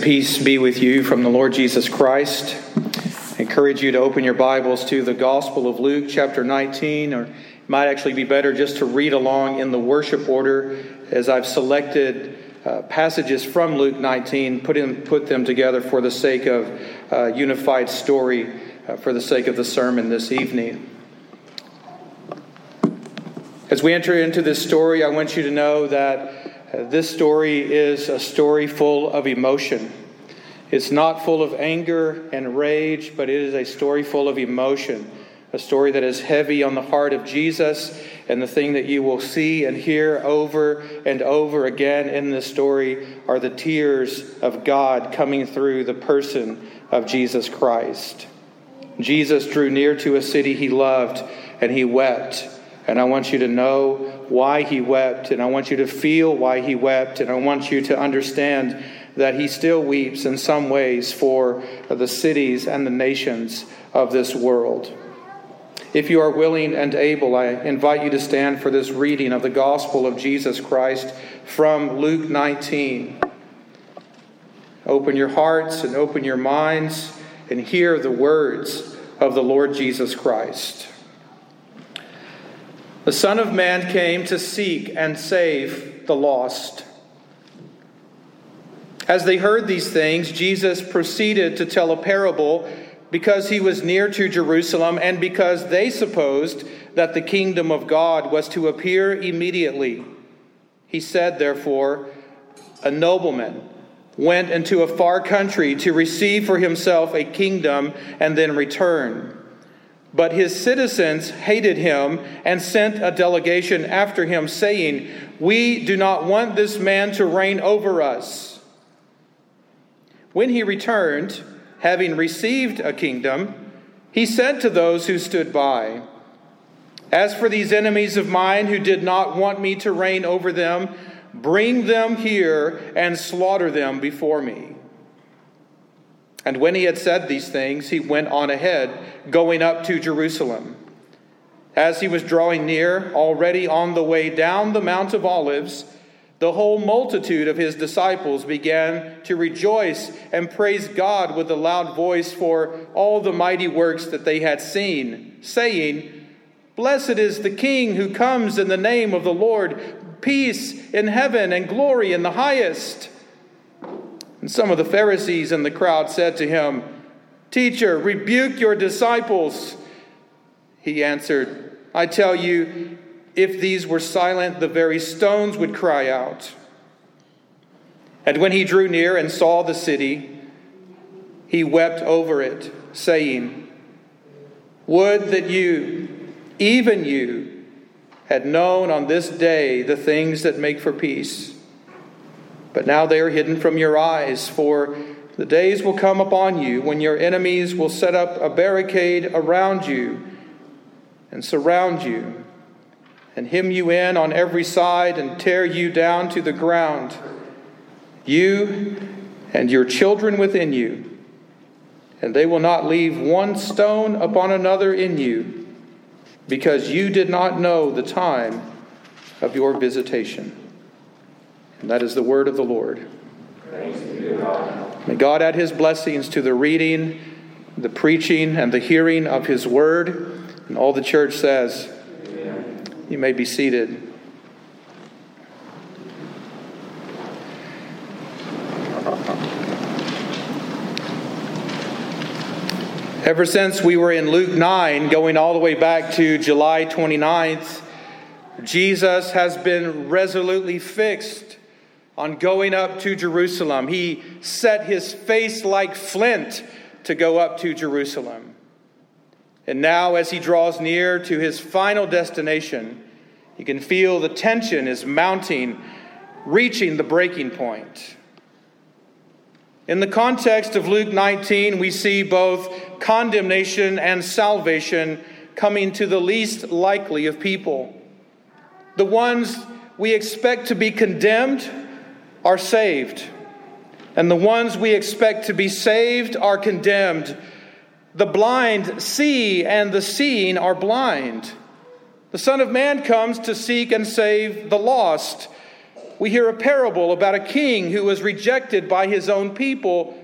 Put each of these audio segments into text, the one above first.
And peace be with you from the Lord Jesus Christ. I encourage you to open your Bibles to the Gospel of Luke, chapter 19, or it might actually be better just to read along in the worship order as I've selected uh, passages from Luke 19, put, in, put them together for the sake of uh, unified story, uh, for the sake of the sermon this evening. As we enter into this story, I want you to know that this story is a story full of emotion. It's not full of anger and rage, but it is a story full of emotion. A story that is heavy on the heart of Jesus, and the thing that you will see and hear over and over again in this story are the tears of God coming through the person of Jesus Christ. Jesus drew near to a city he loved, and he wept. And I want you to know why he wept, and I want you to feel why he wept, and I want you to understand that he still weeps in some ways for the cities and the nations of this world. If you are willing and able, I invite you to stand for this reading of the gospel of Jesus Christ from Luke 19. Open your hearts and open your minds and hear the words of the Lord Jesus Christ. The Son of Man came to seek and save the lost. As they heard these things, Jesus proceeded to tell a parable because he was near to Jerusalem and because they supposed that the kingdom of God was to appear immediately. He said, therefore, a nobleman went into a far country to receive for himself a kingdom and then return. But his citizens hated him and sent a delegation after him, saying, We do not want this man to reign over us. When he returned, having received a kingdom, he said to those who stood by, As for these enemies of mine who did not want me to reign over them, bring them here and slaughter them before me. And when he had said these things, he went on ahead, going up to Jerusalem. As he was drawing near, already on the way down the Mount of Olives, the whole multitude of his disciples began to rejoice and praise God with a loud voice for all the mighty works that they had seen, saying, Blessed is the King who comes in the name of the Lord, peace in heaven and glory in the highest. And some of the Pharisees in the crowd said to him, Teacher, rebuke your disciples. He answered, I tell you, if these were silent, the very stones would cry out. And when he drew near and saw the city, he wept over it, saying, Would that you, even you, had known on this day the things that make for peace but now they are hidden from your eyes, for the days will come upon you when your enemies will set up a barricade around you and surround you, and hem you in on every side and tear you down to the ground, you and your children within you. And they will not leave one stone upon another in you, because you did not know the time of your visitation. And that is the word of the Lord. May God add his blessings to the reading, the preaching, and the hearing of his word. And all the church says, Amen. You may be seated. Ever since we were in Luke 9, going all the way back to July 29th, Jesus has been resolutely fixed on going up to Jerusalem. He set his face like flint to go up to Jerusalem. And now, as he draws near to his final destination, he can feel the tension is mounting, reaching the breaking point. In the context of Luke 19, we see both condemnation and salvation coming to the least likely of people. The ones we expect to be condemned are saved, and the ones we expect to be saved are condemned. The blind see, and the seeing are blind. The Son of Man comes to seek and save the lost. we hear a parable about a king who was rejected by his own people,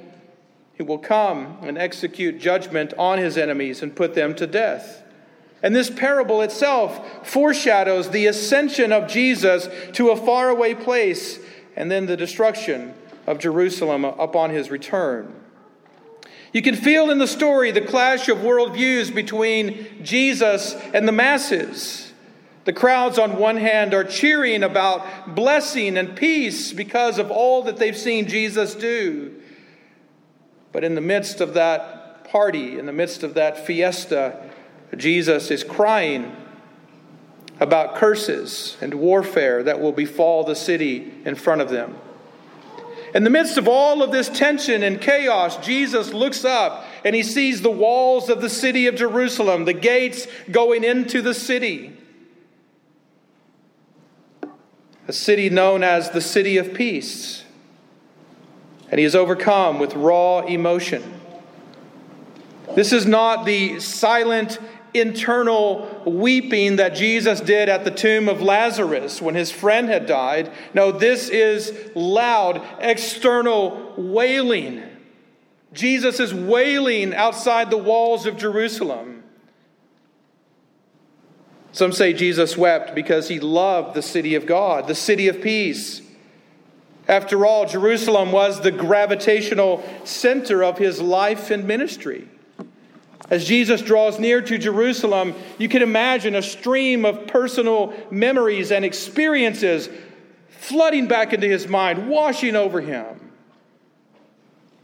who will come and execute judgment on his enemies and put them to death. And this parable itself foreshadows the ascension of Jesus to a faraway place and then the destruction of Jerusalem upon his return. You can feel in the story the clash of worldviews between Jesus and the masses. The crowds, on one hand, are cheering about blessing and peace because of all that they've seen Jesus do. But in the midst of that party, in the midst of that fiesta, Jesus is crying about curses and warfare that will befall the city in front of them. In the midst of all of this tension and chaos, Jesus looks up and he sees the walls of the city of Jerusalem, the gates going into the city. A city known as the City of Peace. And he is overcome with raw emotion. This is not the silent internal weeping that Jesus did at the tomb of Lazarus when his friend had died. No, this is loud external wailing. Jesus is wailing outside the walls of Jerusalem. Some say Jesus wept because he loved the city of God, the city of peace. After all, Jerusalem was the gravitational center of his life and ministry. As Jesus draws near to Jerusalem, you can imagine a stream of personal memories and experiences flooding back into his mind, washing over him.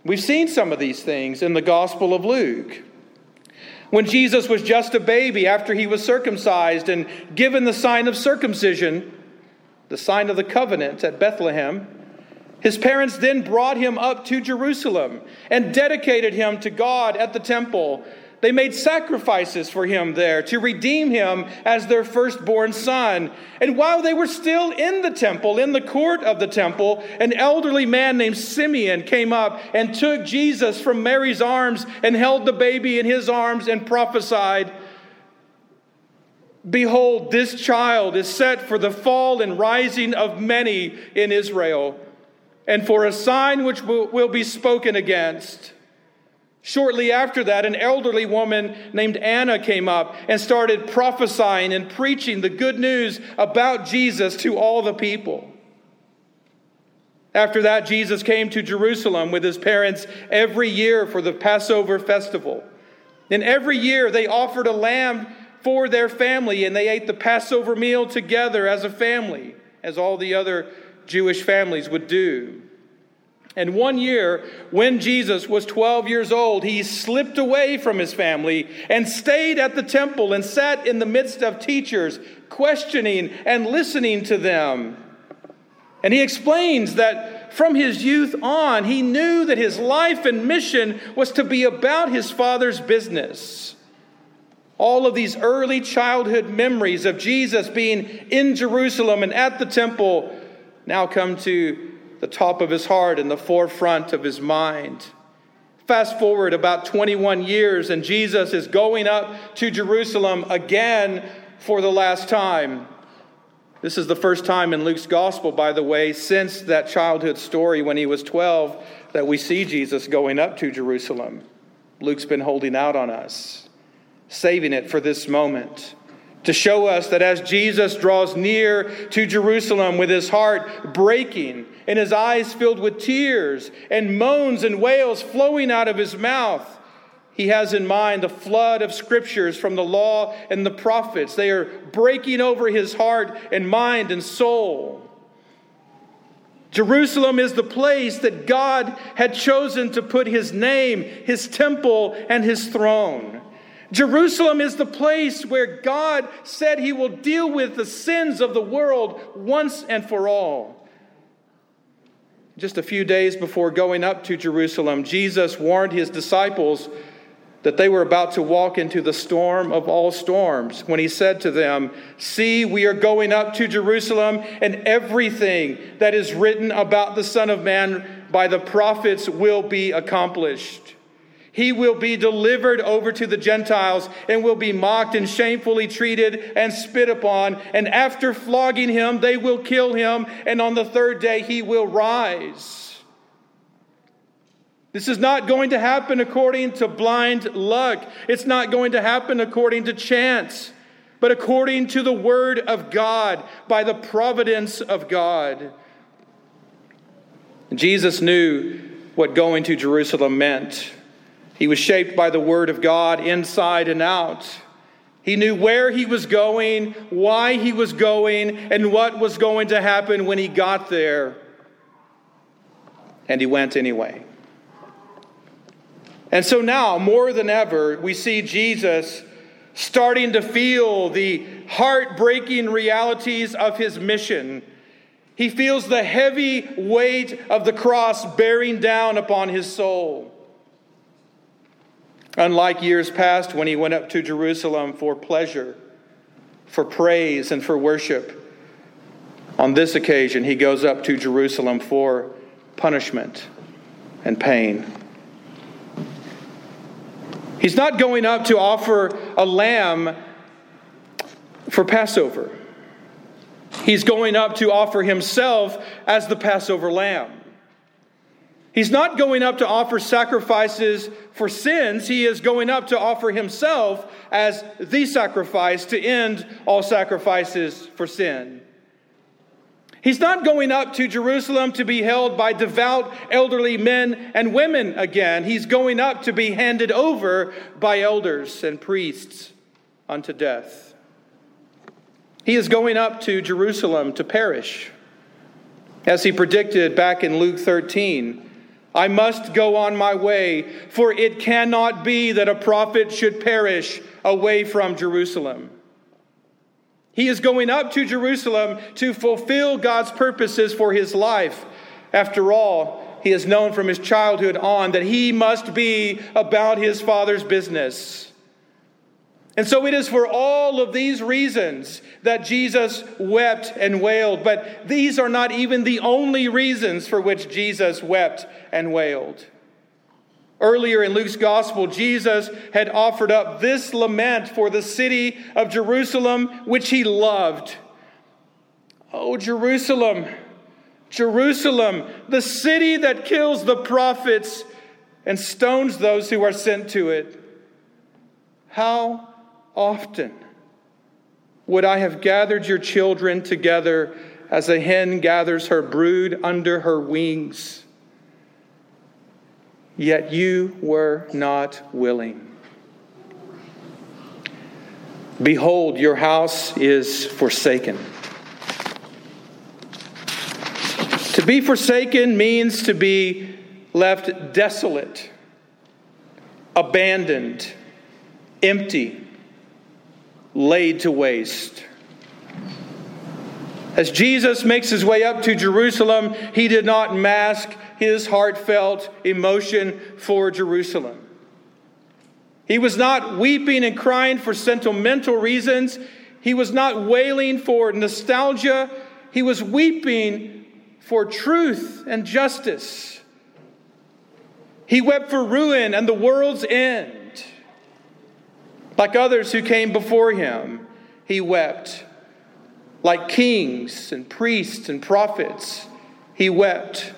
We've seen some of these things in the Gospel of Luke. When Jesus was just a baby after he was circumcised and given the sign of circumcision, the sign of the covenant at Bethlehem, his parents then brought him up to Jerusalem and dedicated him to God at the temple they made sacrifices for him there to redeem him as their firstborn son. And while they were still in the temple, in the court of the temple, an elderly man named Simeon came up and took Jesus from Mary's arms and held the baby in his arms and prophesied. Behold, this child is set for the fall and rising of many in Israel, and for a sign which will, be spoken against. Shortly after that, an elderly woman named Anna came up and started prophesying and preaching the good news about Jesus to all the people. After that, Jesus came to Jerusalem with his parents every year for the Passover festival. And every year they offered a lamb for their family and they ate the Passover meal together as a family, as all the other Jewish families would do. And one year, when Jesus was 12 years old, he slipped away from his family and stayed at the temple and sat in the midst of teachers, questioning and listening to them. And he explains that from his youth on, he knew that his life and mission was to be about his father's business. All of these early childhood memories of Jesus being in Jerusalem and at the temple now come to the top of his heart and the forefront of his mind. Fast forward about 21 years, and Jesus is going up to Jerusalem again for the last time. This is the first time in Luke's gospel, by the way, since that childhood story when he was 12, that we see Jesus going up to Jerusalem. Luke's been holding out on us, saving it for this moment to show us that as Jesus draws near to Jerusalem with his heart breaking and his eyes filled with tears and moans and wails flowing out of his mouth, he has in mind the flood of scriptures from the law and the prophets. They are breaking over his heart and mind and soul. Jerusalem is the place that God had chosen to put his name, his temple, and his throne. Jerusalem is the place where God said he will deal with the sins of the world once and for all. Just a few days before going up to Jerusalem, Jesus warned his disciples that they were about to walk into the storm of all storms when he said to them, See, we are going up to Jerusalem, and everything that is written about the Son of Man by the prophets will be accomplished. He will be delivered over to the Gentiles and will be mocked and shamefully treated and spit upon. And after flogging him, they will kill him. And on the third day, he will rise. This is not going to happen according to blind luck. It's not going to happen according to chance, but according to the word of God, by the providence of God. Jesus knew what going to Jerusalem meant. He was shaped by the Word of God inside and out. He knew where he was going, why he was going, and what was going to happen when he got there. And he went anyway. And so now, more than ever, we see Jesus starting to feel the heartbreaking realities of his mission. He feels the heavy weight of the cross bearing down upon his soul. Unlike years past when he went up to Jerusalem for pleasure, for praise, and for worship, on this occasion he goes up to Jerusalem for punishment and pain. He's not going up to offer a lamb for Passover. He's going up to offer himself as the Passover lamb. He's not going up to offer sacrifices for sins. He is going up to offer himself as the sacrifice to end all sacrifices for sin. He's not going up to Jerusalem to be held by devout elderly men and women again. He's going up to be handed over by elders and priests unto death. He is going up to Jerusalem to perish. As he predicted back in Luke 13, I must go on my way, for it cannot be that a prophet should perish away from Jerusalem. He is going up to Jerusalem to fulfill God's purposes for his life. After all, he has known from his childhood on that he must be about his father's business. And so it is for all of these reasons that Jesus wept and wailed. But these are not even the only reasons for which Jesus wept and wailed. Earlier in Luke's gospel, Jesus had offered up this lament for the city of Jerusalem, which he loved. Oh, Jerusalem, Jerusalem, the city that kills the prophets and stones those who are sent to it. How often would I have gathered your children together as a hen gathers her brood under her wings? Yet you were not willing. Behold, your house is forsaken. To be forsaken means to be left desolate, abandoned, empty laid to waste. As Jesus makes his way up to Jerusalem, he did not mask his heartfelt emotion for Jerusalem. He was not weeping and crying for sentimental reasons. He was not wailing for nostalgia. He was weeping for truth and justice. He wept for ruin and the world's end. Like others who came before him, he wept. Like kings and priests and prophets, he wept.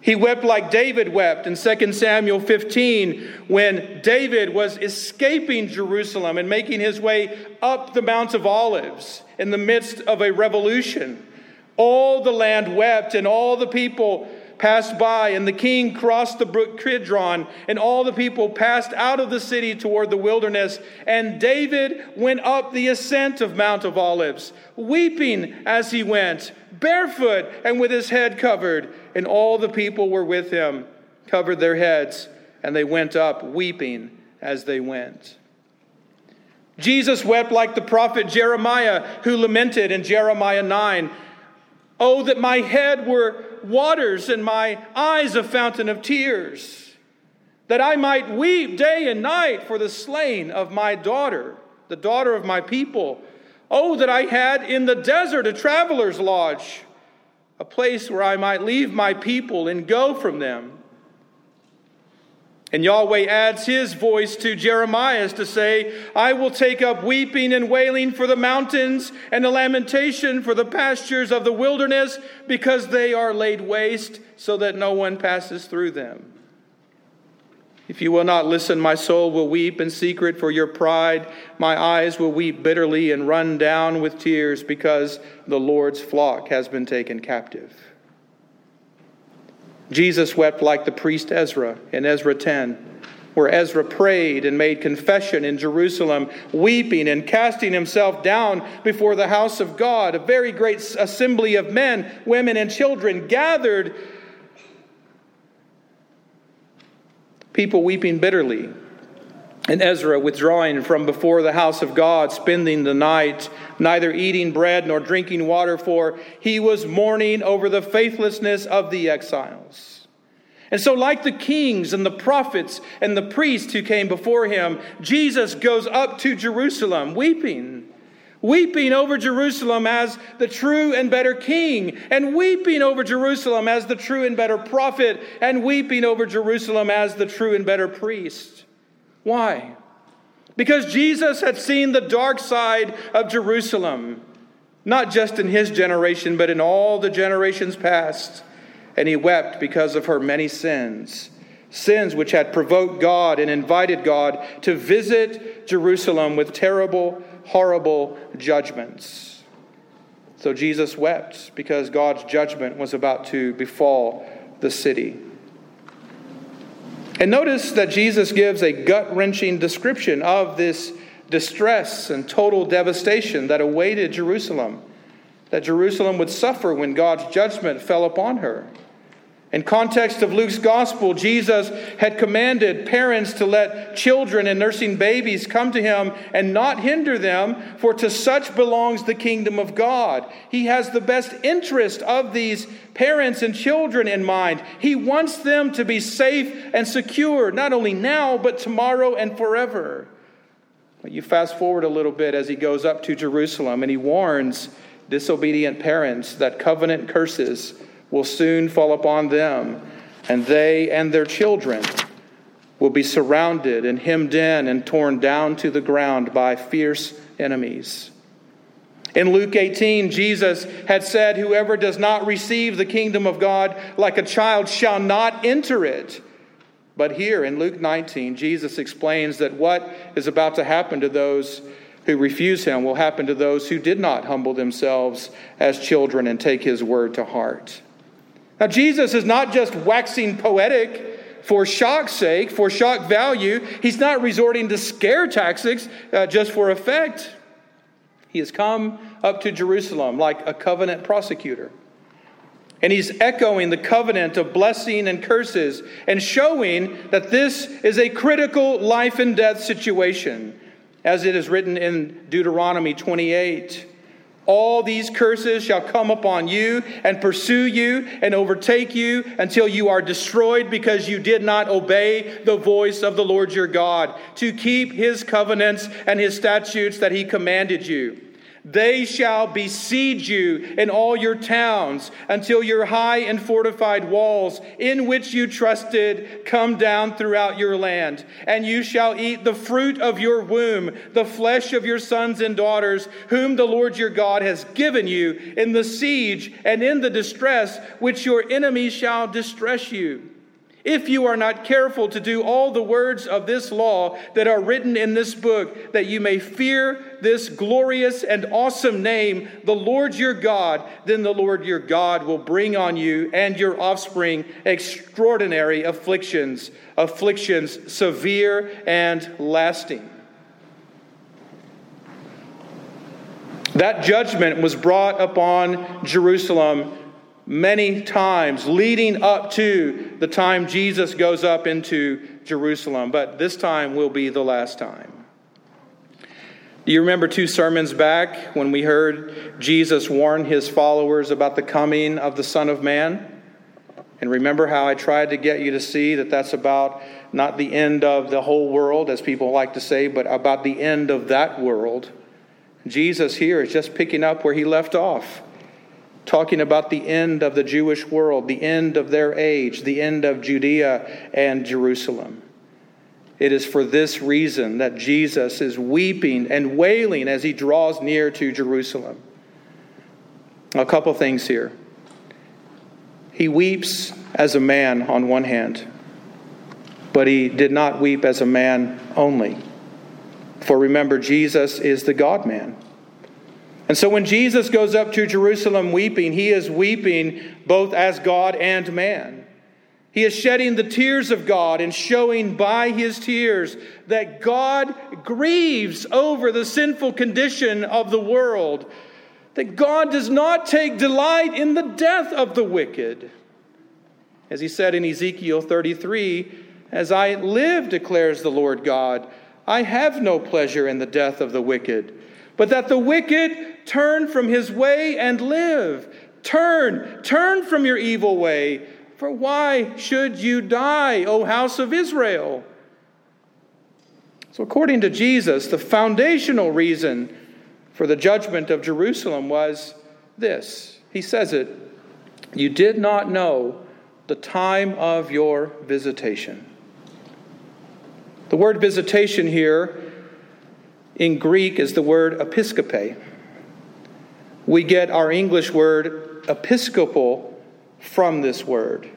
He wept like David wept in 2 Samuel 15 when David was escaping Jerusalem and making his way up the Mount of Olives in the midst of a revolution. All the land wept, and all the people passed by, and the king crossed the brook Kidron, and all the people passed out of the city toward the wilderness. And David went up the ascent of Mount of Olives, weeping as he went, barefoot and with his head covered. And all the people were with him, covered their heads, and they went up weeping as they went. Jesus wept like the prophet Jeremiah, who lamented in Jeremiah 9 Oh, that my head were waters and my eyes a fountain of tears, that I might weep day and night for the slain of my daughter, the daughter of my people. Oh, that I had in the desert a traveler's lodge, a place where I might leave my people and go from them. And Yahweh adds his voice to Jeremiah's to say, I will take up weeping and wailing for the mountains and a lamentation for the pastures of the wilderness because they are laid waste so that no one passes through them. If you will not listen, my soul will weep in secret for your pride. My eyes will weep bitterly and run down with tears because the Lord's flock has been taken captive. Jesus wept like the priest Ezra in Ezra 10, where Ezra prayed and made confession in Jerusalem, weeping and casting himself down before the house of God. A very great assembly of men, women, and children gathered, people weeping bitterly and Ezra withdrawing from before the house of God, spending the night, neither eating bread nor drinking water, for he was mourning over the faithlessness of the exiles. And so, like the kings and the prophets and the priests who came before him, Jesus goes up to Jerusalem weeping, weeping over Jerusalem as the true and better king, and weeping over Jerusalem as the true and better prophet, and weeping over Jerusalem as the true and better priest. Why? Because Jesus had seen the dark side of Jerusalem, not just in his generation, but in all the generations past. And he wept because of her many sins, sins which had provoked God and invited God to visit Jerusalem with terrible, horrible judgments. So Jesus wept because God's judgment was about to befall the city. And notice that Jesus gives a gut wrenching description of this distress and total devastation that awaited Jerusalem, that Jerusalem would suffer when God's judgment fell upon her. In context of Luke's gospel, Jesus had commanded parents to let children and nursing babies come to him and not hinder them, for to such belongs the kingdom of God. He has the best interest of these parents and children in mind. He wants them to be safe and secure, not only now, but tomorrow and forever. But you fast forward a little bit as he goes up to Jerusalem and he warns disobedient parents that covenant curses will soon fall upon them, and they and their children will be surrounded and hemmed in and torn down to the ground by fierce enemies. In Luke 18, Jesus had said, Whoever does not receive the kingdom of God like a child shall not enter it. But here in Luke 19, Jesus explains that what is about to happen to those who refuse him will happen to those who did not humble themselves as children and take his word to heart. Now, Jesus is not just waxing poetic for shock's sake, for shock value. He's not resorting to scare tactics uh, just for effect. He has come up to Jerusalem like a covenant prosecutor. And he's echoing the covenant of blessing and curses and showing that this is a critical life and death situation, as it is written in Deuteronomy 28. All these curses shall come upon you and pursue you and overtake you until you are destroyed because you did not obey the voice of the Lord your God to keep his covenants and his statutes that he commanded you. They shall besiege you in all your towns until your high and fortified walls, in which you trusted, come down throughout your land. And you shall eat the fruit of your womb, the flesh of your sons and daughters, whom the Lord your God has given you in the siege and in the distress which your enemies shall distress you if you are not careful to do all the words of this law that are written in this book, that you may fear this glorious and awesome name, the Lord your God, then the Lord your God will bring on you and your offspring extraordinary afflictions, afflictions severe and lasting. That judgment was brought upon Jerusalem many times leading up to the time Jesus goes up into Jerusalem, but this time will be the last time. Do you remember two sermons back when we heard Jesus warn his followers about the coming of the Son of Man? And remember how I tried to get you to see that that's about not the end of the whole world, as people like to say, but about the end of that world. Jesus here is just picking up where he left off talking about the end of the Jewish world, the end of their age, the end of Judea and Jerusalem. It is for this reason that Jesus is weeping and wailing as he draws near to Jerusalem. A couple things here. He weeps as a man on one hand, but he did not weep as a man only. For remember, Jesus is the God man. And so when Jesus goes up to Jerusalem weeping, he is weeping both as God and man. He is shedding the tears of God and showing by his tears that God grieves over the sinful condition of the world, that God does not take delight in the death of the wicked. As he said in Ezekiel 33, As I live, declares the Lord God, I have no pleasure in the death of the wicked, but that the wicked turn from his way and live. Turn, turn from your evil way for why should you die, O house of Israel? So, according to Jesus, the foundational reason for the judgment of Jerusalem was this. He says it You did not know the time of your visitation. The word visitation here in Greek is the word episkope. We get our English word episcopal from this word.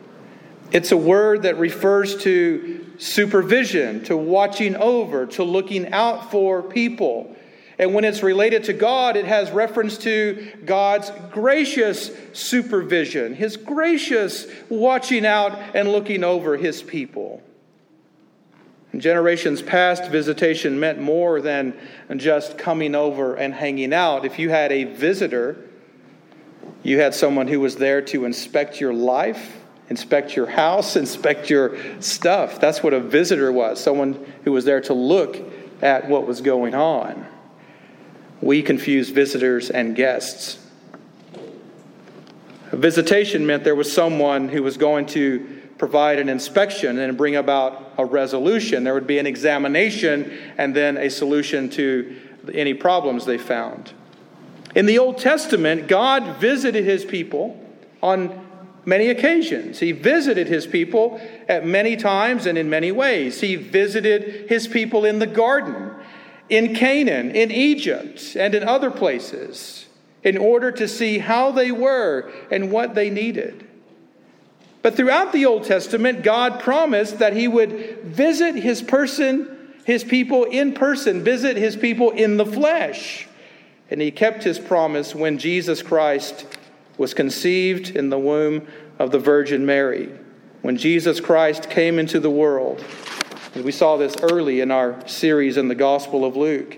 It's a word that refers to supervision, to watching over, to looking out for people. And when it's related to God, it has reference to God's gracious supervision, His gracious watching out and looking over His people. In generations past, visitation meant more than just coming over and hanging out. If you had a visitor, you had someone who was there to inspect your life, inspect your house, inspect your stuff. That's what a visitor was someone who was there to look at what was going on. We confuse visitors and guests. A visitation meant there was someone who was going to provide an inspection and bring about a resolution. There would be an examination and then a solution to any problems they found. In the Old Testament, God visited his people on many occasions. He visited his people at many times and in many ways. He visited his people in the garden, in Canaan, in Egypt, and in other places in order to see how they were and what they needed. But throughout the Old Testament, God promised that he would visit his person, his people in person, visit his people in the flesh. And he kept his promise when Jesus Christ was conceived in the womb of the Virgin Mary. When Jesus Christ came into the world, and we saw this early in our series in the Gospel of Luke.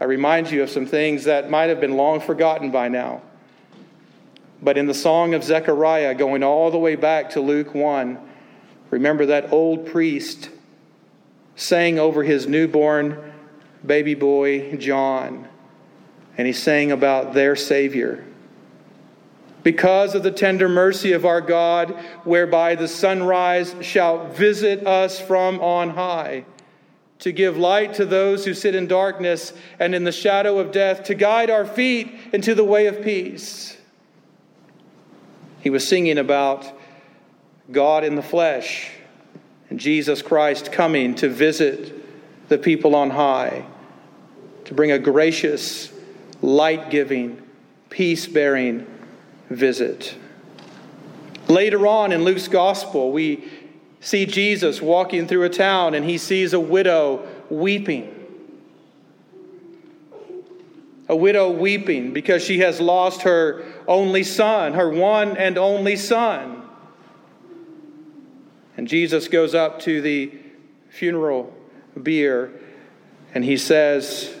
I remind you of some things that might have been long forgotten by now. But in the song of Zechariah, going all the way back to Luke 1, remember that old priest sang over his newborn baby boy, John and he's saying about their Savior. Because of the tender mercy of our God, whereby the sunrise shall visit us from on high, to give light to those who sit in darkness and in the shadow of death, to guide our feet into the way of peace. He was singing about God in the flesh and Jesus Christ coming to visit the people on high, to bring a gracious light giving, peace bearing visit. Later on in Luke's gospel, we see Jesus walking through a town and he sees a widow weeping. A widow weeping because she has lost her only son, her one and only son. And Jesus goes up to the funeral bier and he says,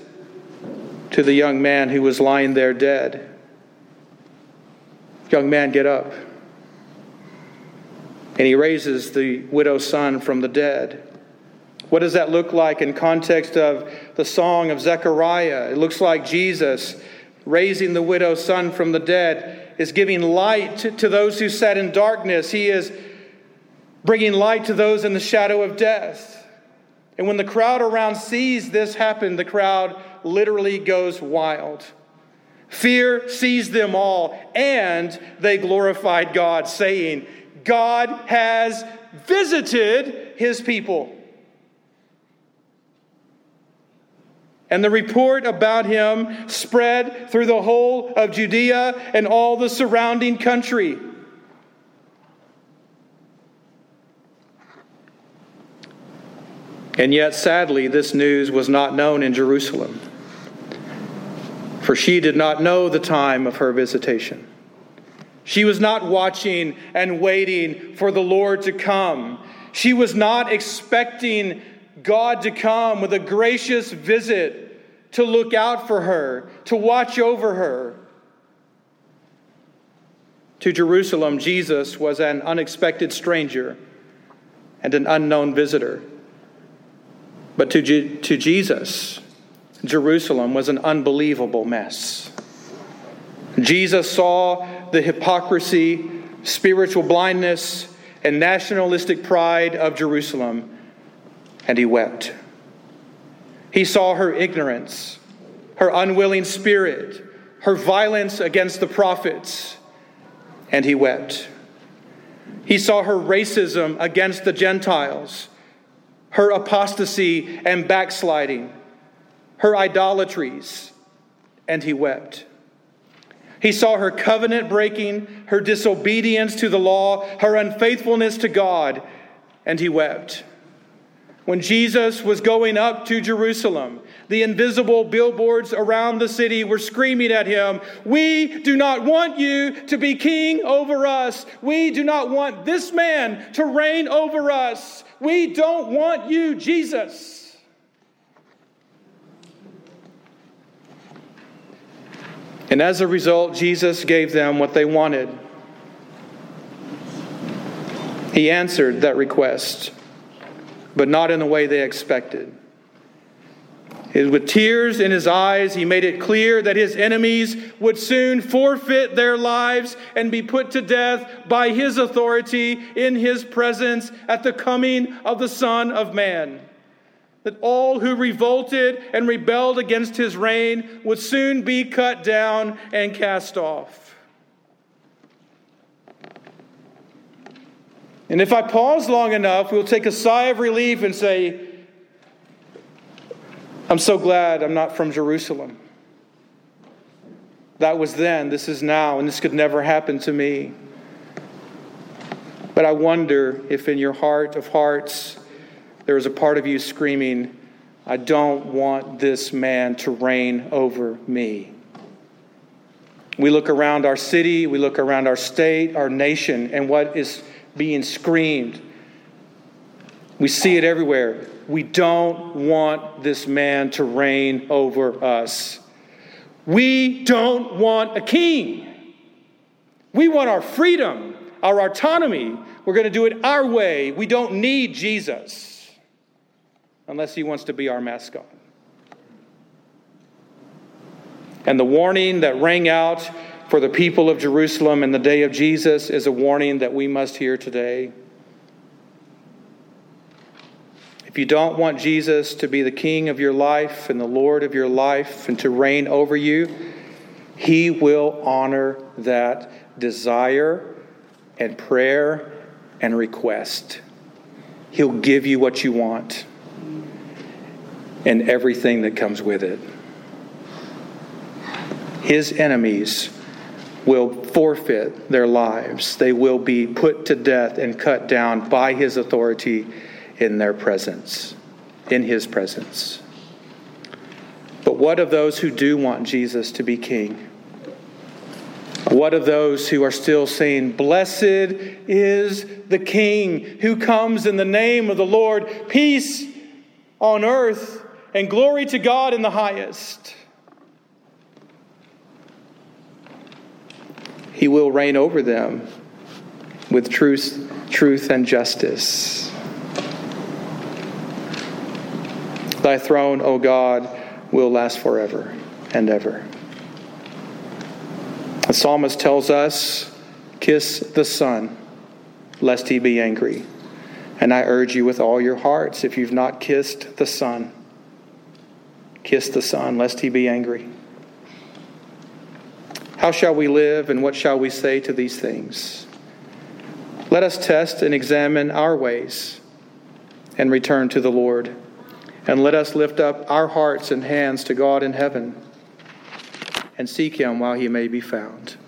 to the young man who was lying there dead. Young man, get up. And he raises the widow's son from the dead. What does that look like in context of the song of Zechariah? It looks like Jesus raising the widow's son from the dead is giving light to those who sat in darkness. He is bringing light to those in the shadow of death. And when the crowd around sees this happen, the crowd literally goes wild. Fear seized them all, and they glorified God, saying, God has visited his people. And the report about him spread through the whole of Judea and all the surrounding country. And yet, sadly, this news was not known in Jerusalem, for she did not know the time of her visitation. She was not watching and waiting for the Lord to come. She was not expecting God to come with a gracious visit to look out for her, to watch over her. To Jerusalem, Jesus was an unexpected stranger and an unknown visitor. But to, to Jesus, Jerusalem was an unbelievable mess. Jesus saw the hypocrisy, spiritual blindness, and nationalistic pride of Jerusalem, and he wept. He saw her ignorance, her unwilling spirit, her violence against the prophets, and he wept. He saw her racism against the Gentiles, her apostasy and backsliding, her idolatries, and he wept. He saw her covenant breaking, her disobedience to the law, her unfaithfulness to God, and he wept. When Jesus was going up to Jerusalem, the invisible billboards around the city were screaming at him, We do not want you to be king over us. We do not want this man to reign over us. We don't want you, Jesus. And as a result, Jesus gave them what they wanted. He answered that request, but not in the way they expected. With tears in his eyes, he made it clear that his enemies would soon forfeit their lives and be put to death by his authority in his presence at the coming of the Son of Man that all who revolted and rebelled against his reign would soon be cut down and cast off. And if I pause long enough, we'll take a sigh of relief and say, I'm so glad I'm not from Jerusalem. That was then, this is now, and this could never happen to me. But I wonder if in your heart of hearts, there is a part of you screaming, I don't want this man to reign over me. We look around our city, we look around our state, our nation, and what is being screamed. We see it everywhere. We don't want this man to reign over us. We don't want a king. We want our freedom, our autonomy. We're going to do it our way. We don't need Jesus unless he wants to be our mascot. And the warning that rang out for the people of Jerusalem in the day of Jesus is a warning that we must hear today. If you don't want Jesus to be the king of your life and the Lord of your life and to reign over you, he will honor that desire and prayer and request. He'll give you what you want and everything that comes with it. His enemies will forfeit their lives. They will be put to death and cut down by his authority in their presence, in his presence. But what of those who do want Jesus to be king? What of those who are still saying, Blessed is the King who comes in the name of the Lord, peace on earth and glory to God in the highest. He will reign over them with truth, truth and justice. Thy throne, O God, will last forever and ever. The psalmist tells us, Kiss the Son, lest he be angry. And I urge you with all your hearts, if you've not kissed the Son, Kiss the Son, lest he be angry. How shall we live, and what shall we say to these things? Let us test and examine our ways and return to the Lord. And let us lift up our hearts and hands to God in heaven and seek him while he may be found.